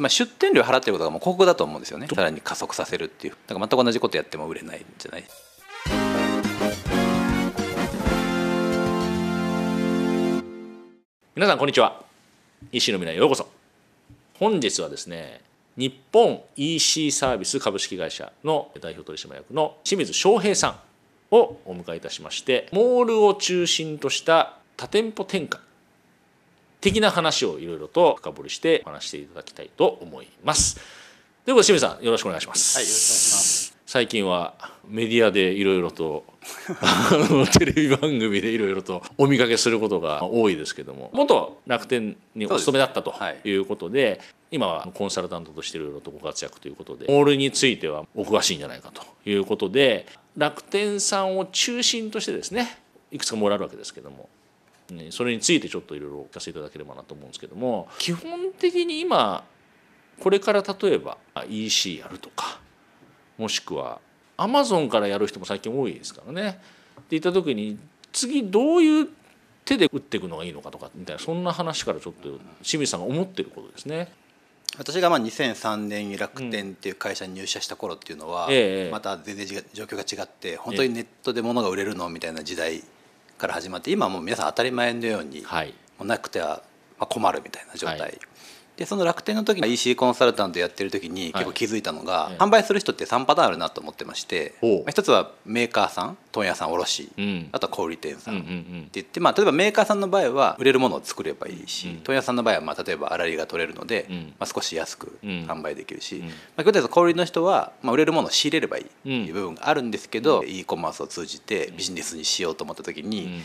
まあ、出店料払ってることがもう広告だと思うんですよね。さらに加速させるっていう。だから全く同じことやっても売れないんじゃない。皆さんこんにちは。石の未来へようこそ。本日はですね日本 EC サービス株式会社の代表取締役の清水翔平さんをお迎えいたしましてモールを中心とした多店舗展開的な話をいろいろと深掘りしてお話していただきたいと思います。ということで清水さんよろしくお願いします。はいよろしくお願いします最近はメディアでいろいろとテレビ番組でいろいろとお見かけすることが多いですけども元楽天にお勤めだったとはいいうことで今はコンサルタントとしていろいろとご活躍ということでモールについてはお詳しいんじゃないかということで楽天さんを中心としてですねいくつかモールあるわけですけどもねそれについてちょっといろいろお聞かせいただければなと思うんですけども基本的に今これから例えばあ EC やるとかもしくはアマゾンからやる人も最近多いですからね。って言った時に次どういう手で打っていくのがいいのかとかみたいなそんな話からちょっと清水さんが思ってることですね。私がまあ2003年に楽天っていう会社に入社した頃っていうのは、ええまた全然状況が違って本当にネットで物が売れるのみたいな時代から始まって今はもう皆さん当たり前のように、はい。もうなくてはまあ困るみたいな状態、はいでその楽天の時に EC コンサルタントやってる時に結構気づいたのが、ええ。販売する人って3パターンあるなと思ってまして、一つはメーカーさん問屋さん卸、うん。あとは小売店さん、うんうんうってん。言って、まあ、例えばメーカーさんの場合は売れるものを作ればいいし、うん。問屋さんの場合はまあ例えば粗利が取れるので、うん。まあ、少し安くうん。販売できるし、うん。まあ、小売の人は、まあ、売れるものを仕入れればいいっていううん。部分があるんですけど、e コマースを通じてビジネスにしようと思った時に、うん。や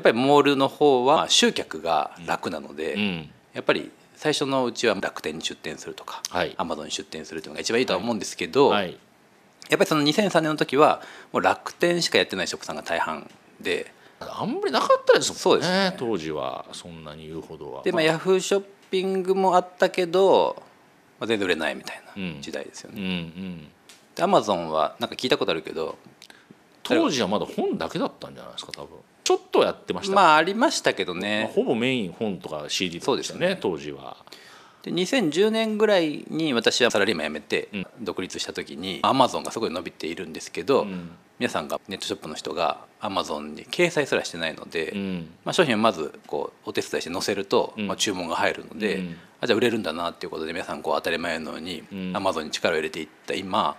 っぱりモールの方はまあ集客が楽なので、うん。やっぱり最初のうちは楽天に出店するとか、はいアマゾンに出店するっていうのが一番いいとは思うんですけど、はい。やっぱりその2003年の時はもう楽天しかやってない職さんが大半で。あんまりなかったですもんね。そうですね当時はそんなに言うほどは。で、まあ、あヤフーショッピングもあったけど、まあ、全然売れないみたいうんな時代ですようんうね。ん。でアマゾンはなんか聞いたことあるけど当時はまだ本だけだったんじゃないですか多分。ちょっとやってました。まあありましたけどまあねほぼメイン本とか CD とかでしたね当時は。で2010年ぐらいに私はサラリーマン辞めてうん独立した時にアマゾンがすごい伸びているんですけど、うん皆さんがネットショップの人がアマゾンに掲載すらしてないので、うん。まあ、商品をまずこうお手伝いして載せると、うんまあ、注文が入るので、うんあじゃあ売れるんだなっていうことで皆さんこう当たり前のようにうんアマゾンに力を入れていった今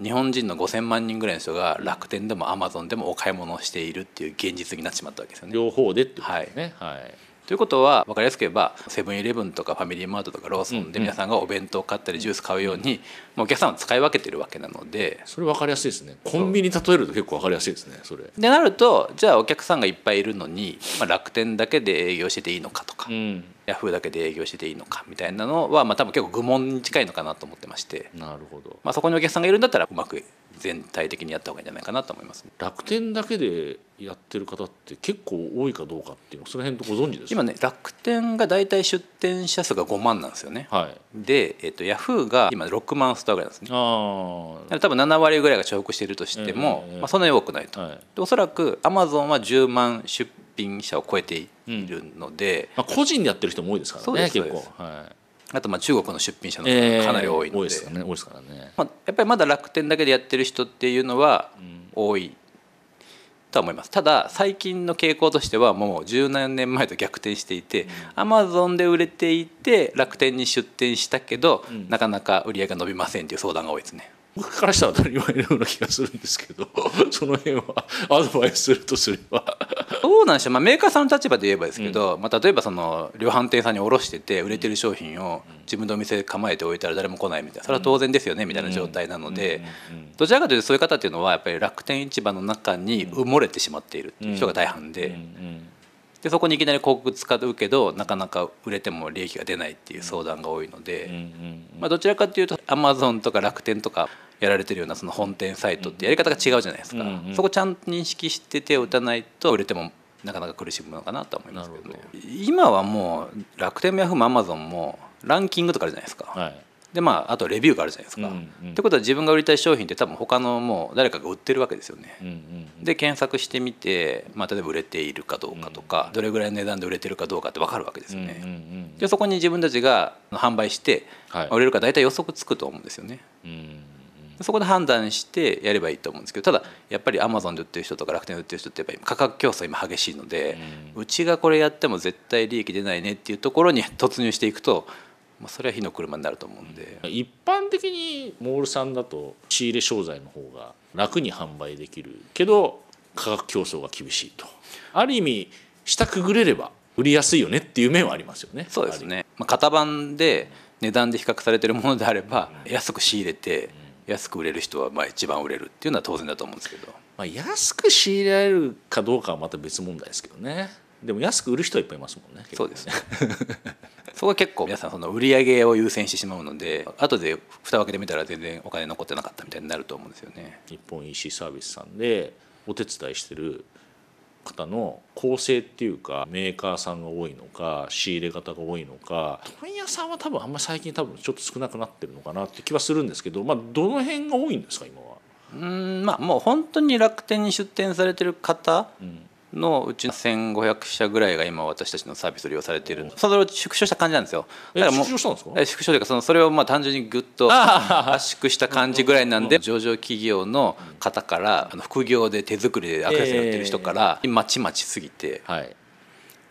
日本人の5,000万人ぐらいの人が楽天でもアマゾンでもお買い物をしているっていう現実になってしまったわけですよね。両方でってことですね。はい。ということは分かりやすく言えばセブンイレブンとかファミリーマートとかローソンうんで皆さんがお弁当を買ったりジュース買うように、もうお客さんを使い分けてるわけなので。それ分かりやすいですね。コンビニ例えると結構分かりやすいですねそれ。でなるとじゃあお客さんがいっぱいいるのに、まあ、楽天だけで営業してていいのかとか、うん。ヤフーだけで営業してていいのかみたいなのは、まあ、多分結構愚問に近いのかなと思ってまして、なるほど。まあ、そこにお客さんがいるんだったらうまく全体的にやった方がいいんじゃないかなと思います、楽天だけでやってる方って結構多いかどうかっていうのその辺とご存知ですか？今ね楽天が大体出店者数が5万なんですよね。はい。で、えっとヤフーが今6万ストアぐらいなんですね。あ多分7割ぐらいが重複しているとしても、ええまあ、そんなに多くないと、あはい。でおそらくアマゾンは10万出品者を超えているので、まあ、個人でやってる人も多いですからね結構。はいあとまあ中国の出品者の数がかなり多いので、多いですからね。多いですからね。まあ、やっぱりまだ楽天だけでやってる人っていうのは多い。とは思います。ただ最近の傾向としてはもう十何年前と逆転していてアマゾンで売れていて楽天に出店したけど、ん。なかなか売り上げが伸びませんっていう相談が多いですね。僕からしたら当たり前のような気がするんですけど その辺はアドバイスするとすればどうなんでしょう、まあ、メーカーさんの立場で言えばですけど、まあ、例えばその量販店さんに卸してて売れてる商品を自分のお店で構えておいたら誰も来ないみたいな。それは当然ですよねみたいな状態なので。どちらかというとそういう方っていうのはやっぱり楽天市場の中に埋もれてしまっているっていう人が大半で。うんうんでそこにいきなり広告使うけどなかなか売れても利益が出ないっていう相談が多いので、うんうんまあ、どちらかというとアマゾンとか楽天とかやられてるようなその本店サイトってやり方が違うじゃないですか、うんうん。そこちゃんと認識して手を打たないと売れてもなかなか苦しむのかなとは思いますけど。ね今はもう楽天もヤフーもアマゾンもランキングとかあるじゃないですか、はい。でまああとレビューがあるじゃないですか。うんうん。ってことは自分が売りたい商品って多分他のもう誰かが売ってるわけですよね。うんうんで検索してみて、まあ、例えば売れているかどうかとか、どれぐらいの値段で売れてるかどうかって分かるわけですよね。うんうんでそこに自分たちが販売してはい。売れるか大体予測つくと思うんですよね。うんそこで判断してやればいいと思うんですけどただやっぱりアマゾンで売ってる人とか楽天で売ってる人ってやっぱり価格競争今激しいので、うちがこれやっても絶対利益出ないねっていうところに突入していくと、まあ、それは火の車になると思うんで、一般的にモールさんだと仕入れ商材の方が楽に販売できるけど価格競争が厳しいと。ある意味下くぐれれば売りやすいよねっていう面はありますよね。そうですね、まあ、型番で値段で比較されてるものであれば安く仕入れて安く売れる人はまあ一番売れるっていうのは当然だと思うんですけど。まあ、安く仕入れられるかどうかはまた別問題ですけどねでも安く売る人はいっぱいいますもんねそうですね そこは結構皆さんその売り上げを優先してしまうので後で蓋を開けてみたら全然お金残ってなかったみたいになると思うんですよね。日本 EC サービスさんでお手伝いしてる方の構成っていうかメーカーさんが多いのか仕入れ方が多いのか問屋さんは多分あんま最近多分ちょっと少なくなってるのかなって気はするんですけど、まあ、どの辺が多いんですか今は？うーんまあもう本当に楽天に出店されてる方うんのうち1500社ぐらいが今私たちのサービスを利用されている。それを縮小した感じなんですよ。えだからもう縮小したんですか？え縮小というかそのそれをまあ単純にぐっと圧縮した感じぐらいなんで上場企業の方からあの副業で手作りでアクセスやってる人からまちまちすぎて、はい。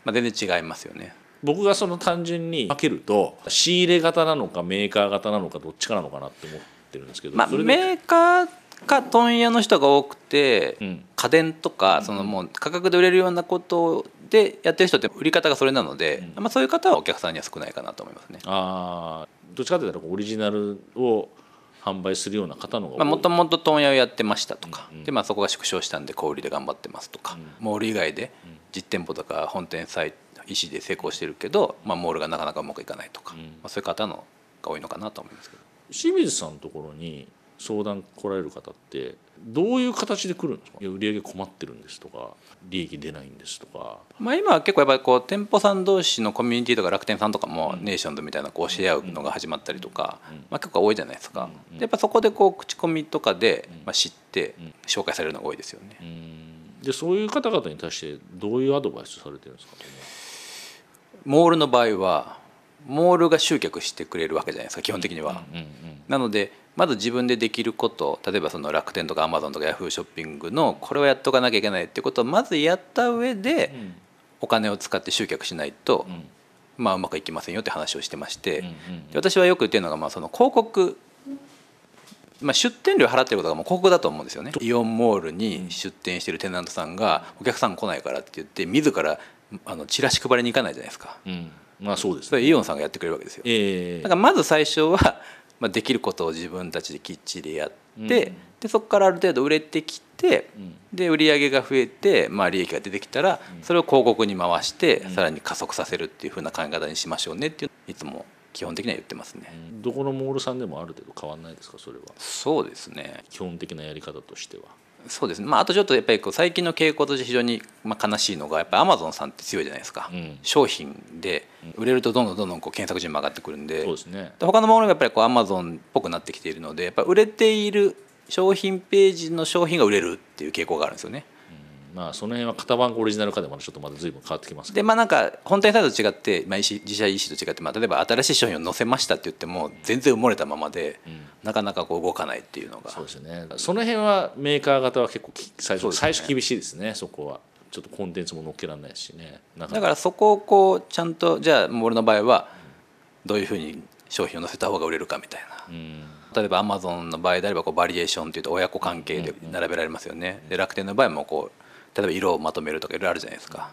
まあ、全然違いますよね。僕がその単純に分けると仕入れ型なのかメーカー型なのかどっちかなのかなって思ってるんですけど、まあ、メーカーか問屋の人が多くて、うん。家電とかそのもう価格で売れるようなことでやってる人って売り方がそれなので、まあ、そういう方はお客さんには少ないかなと思いますね。あー。どっちかというとオリジナルを販売するような方の方が多い。まあ、もともと問屋をやってましたとか、うん。うん。でまあ、そこが縮小したんで小売りで頑張ってますとか、モール以外で実店舗とか本店サイト石で成功してるけど、まあ、モールがなかなかうまくいかないとか、うん。まあ、そういう方のが多いのかなと思いますけど。清水さんのところに相談来られる方ってどういう形で来るんですか？いや売り上げ困ってるんですとか利益出ないんですとか。まあ、今は結構やっぱりこう店舗さん同士のコミュニティとか楽天さんとかもネーションズみたいなこうシェア合うのが始まったりとか、まあ、結構多いじゃないですか、やっぱそこでこう口コミとかでまあ知って紹介されるのが多いですよね、うん。でそういう方々に対してどういうアドバイスされてるんですか？モールの場合はモールが集客してくれるわけじゃないですか基本的には、なのでまず自分でできること例えばその楽天とかアマゾンとかヤフーショッピングのこれをやっとかなきゃいけないってことをまずやった上でうん。お金を使って集客しないと、うん。まあ、うまくいきませんよって話をしてまして、私はよく言ってるのがまあその広告、まあ、出店料払ってることがもう広告だと思うんですよね。イオンモールに出店してるテナントさんがお客さん来ないからって言って自らあのチラシ配りに行かないじゃないですか。うん。まあそうですそれイオンさんがやってくれるわけですよ。ええ。だからまず最初は、まあ、できることを自分たちできっちりやって、うん。でそこからある程度売れてきてうん。で売り上げが増えて、まあ、利益が出てきたらそれを広告に回してさらに加速させるっていうふうな考え方にしましょうねっていういつも基本的には言ってますね。どこのモールさんでもある程度変わんないですかそれは。そうですね。基本的なやり方としてはそうですね、まあ、あとちょっとやっぱりこう最近の傾向として非常にまあ悲しいのがやっぱりアマゾンさんって強いじゃないですか、うん。商品で売れるとどんどんどんどんこう検索順も上がってくるんで。そうですねで他のものがやっぱりこうアマゾンっぽくなってきているのでやっぱり売れている商品ページの商品が売れるっていう傾向があるんですよね。まあその辺は型番オリジナル化でもちょっとまだ随分変わってきますけでまあなんか本店サイトと違って、まあ、自社 EC と違って、まあ、例えば新しい商品を載せましたって言っても全然埋もれたままで、なかなかこう動かないっていうのが。そうですよね。その辺はメーカー型は結構き最初,、ね。最初厳しいですね。そこは。ちょっとコンテンツも載っけられないしね。だからそこをこうちゃんとじゃあモールの場合はどういうふうに商品を載せた方が売れるかみたいな。うん。例えばアマゾンの場合であればこうバリエーションっていうと親子関係で並べられますよね。で楽天の場合もこう例えば色をまとめるとかいろいろあるじゃないですか。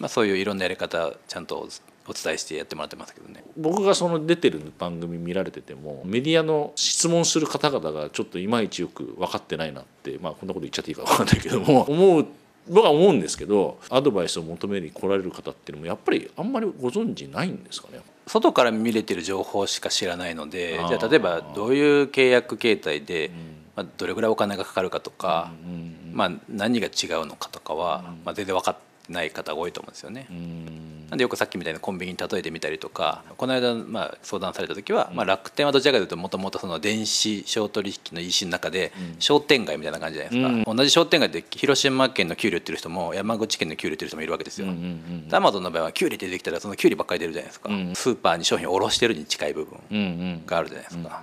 まあ、そういういろんなやり方ちゃんとお伝えしてやってもらってますけどね。僕がその出てる番組見られててもメディアの質問する方々がちょっといまいちよく分かってないなってまあこんなこと言っちゃっていいか分かんないけども 思う僕は思うんですけどアドバイスを求めに来られる方っていうのもやっぱりあんまりご存知ないんですかね外から見れてる情報しか知らないのでじゃあ例えばどういう契約形態で、まあ、どれぐらいお金がかかるかとか、まあ、何が違うのかとかは、まあ、全然分かってない方が多いと思うんですよね。うん。なんでよくさっきみたいなコンビニに例えてみたりとかこの間まあ相談された時は、まあ、楽天はどちらかというともともとその電子商取引の EC の中で商店街みたいな感じじゃないですか、同じ商店街で広島県の給料売ってる人も山口県の給料売ってる人もいるわけですよ、アマゾンの場合はキュウリ出てきたらそのキュウリばっかり出るじゃないですか、スーパーに商品を卸してるに近い部分があるじゃないですか、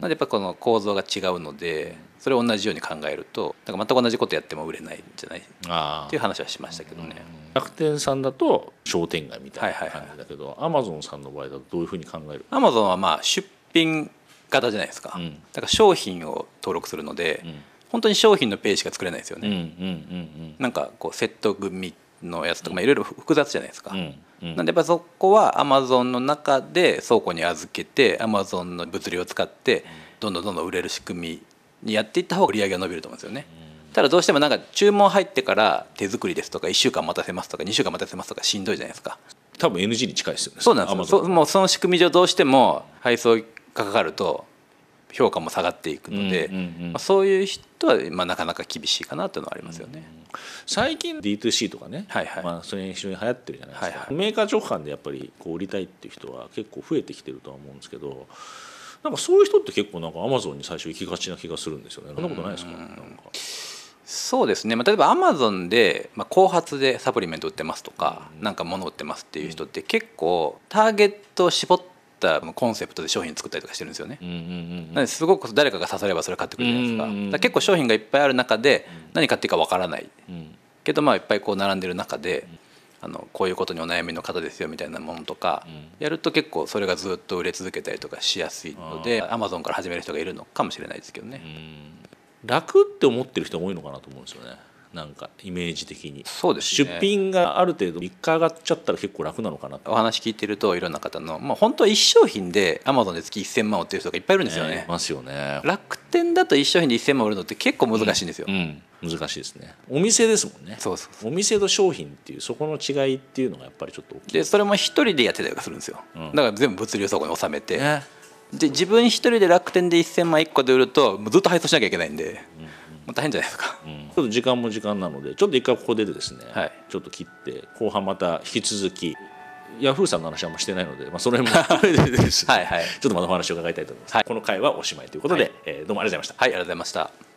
なんでやっぱこの構造が違うのでそれを同じように考えるとだから全く同じことやっても売れないんじゃない？っていう話はしましたけどね。楽天さんだと商店街みたいな感じだけどアマゾンさんの場合だとどういうふうに考える？アマゾンはまあ出品型じゃないですか、うん、だから商品を登録するので、うん、本当に商品のページしか作れないですよね、なんかこうセット組のやつとかいろいろ複雑じゃないですか、うん、なんでやっぱそこはアマゾンの中で倉庫に預けてアマゾンの物流を使ってどんどんどんどん売れる仕組みにやっていった方が売り上げが伸びると思うんですよね。ただどうしてもなんか注文入ってから手作りですとか1週間待たせますとか2週間待たせますとかしんどいじゃないですか。多分 NG に近いですよね。そうなんですよ。もうその仕組み上どうしても配送がかかると評価も下がっていくので、まあ、そういう人はまあなかなか厳しいかなというのはありますよね。最近 D2C とかね、はいはい、まあ、それ非常に流行ってるじゃないですか、はいはい、メーカー直販でやっぱりこう売りたいっていう人は結構増えてきてるとは思うんですけどなんかそういう人って結構なんかアマゾンに最初行きがちな気がするんですよね。そんなことないですか？なんか。そうですね、まあ、例えばアマゾンで、まあ、後発でサプリメント売ってますとか、うん、なんか物売ってますっていう人って結構ターゲットを絞ったコンセプトで商品作ったりとかしてるんですよね。なのですごく誰かが刺さればそれ買ってくるじゃないですか。うんうん、結構商品がいっぱいある中で何買っていいかわからない、うん、けどまあいっぱいこう並んでる中で。あのこういうことにお悩みの方ですよみたいなものとか、やると結構それがずっと売れ続けたりとかしやすいのでアマゾンから始める人がいるのかもしれないですけどね。楽って思ってる人多いのかなと思うんですよねなんかイメージ的に。そうです、ね、出品がある程度3日上がっちゃったら結構楽なのかなお話聞いてるといろんな方の、まあ、本当は1商品でアマゾンで月1000万売ってる人がいっぱいいるんですよね、ね、ますよね。楽天だと1商品で1000万売るのって結構難しいんですよ、うんうん、難しいですね。お店ですもんね。そうそうお店と商品っていうそこの違いっていうのがやっぱりちょっと大きい。でそれも一人でやってたりとかするんですよ、うん、だから全部物流倉庫に収めて、ね、で自分一人で楽天で1000万1個で売るとずっと配送しなきゃいけないんで、うんまあ、大変じゃないですか、うん、ちょっと時間も時間なのでちょっと一回ここでですね、はい、ちょっと切って後半また引き続きヤフーさんの話はあんましてないので、まあ、その辺も含めてです、ね はい、はい、ちょっとまたお話を伺いたいと思います、はい、この回はおしまいということで、はい、えー、どうもありがとうございました。はいありがとうございました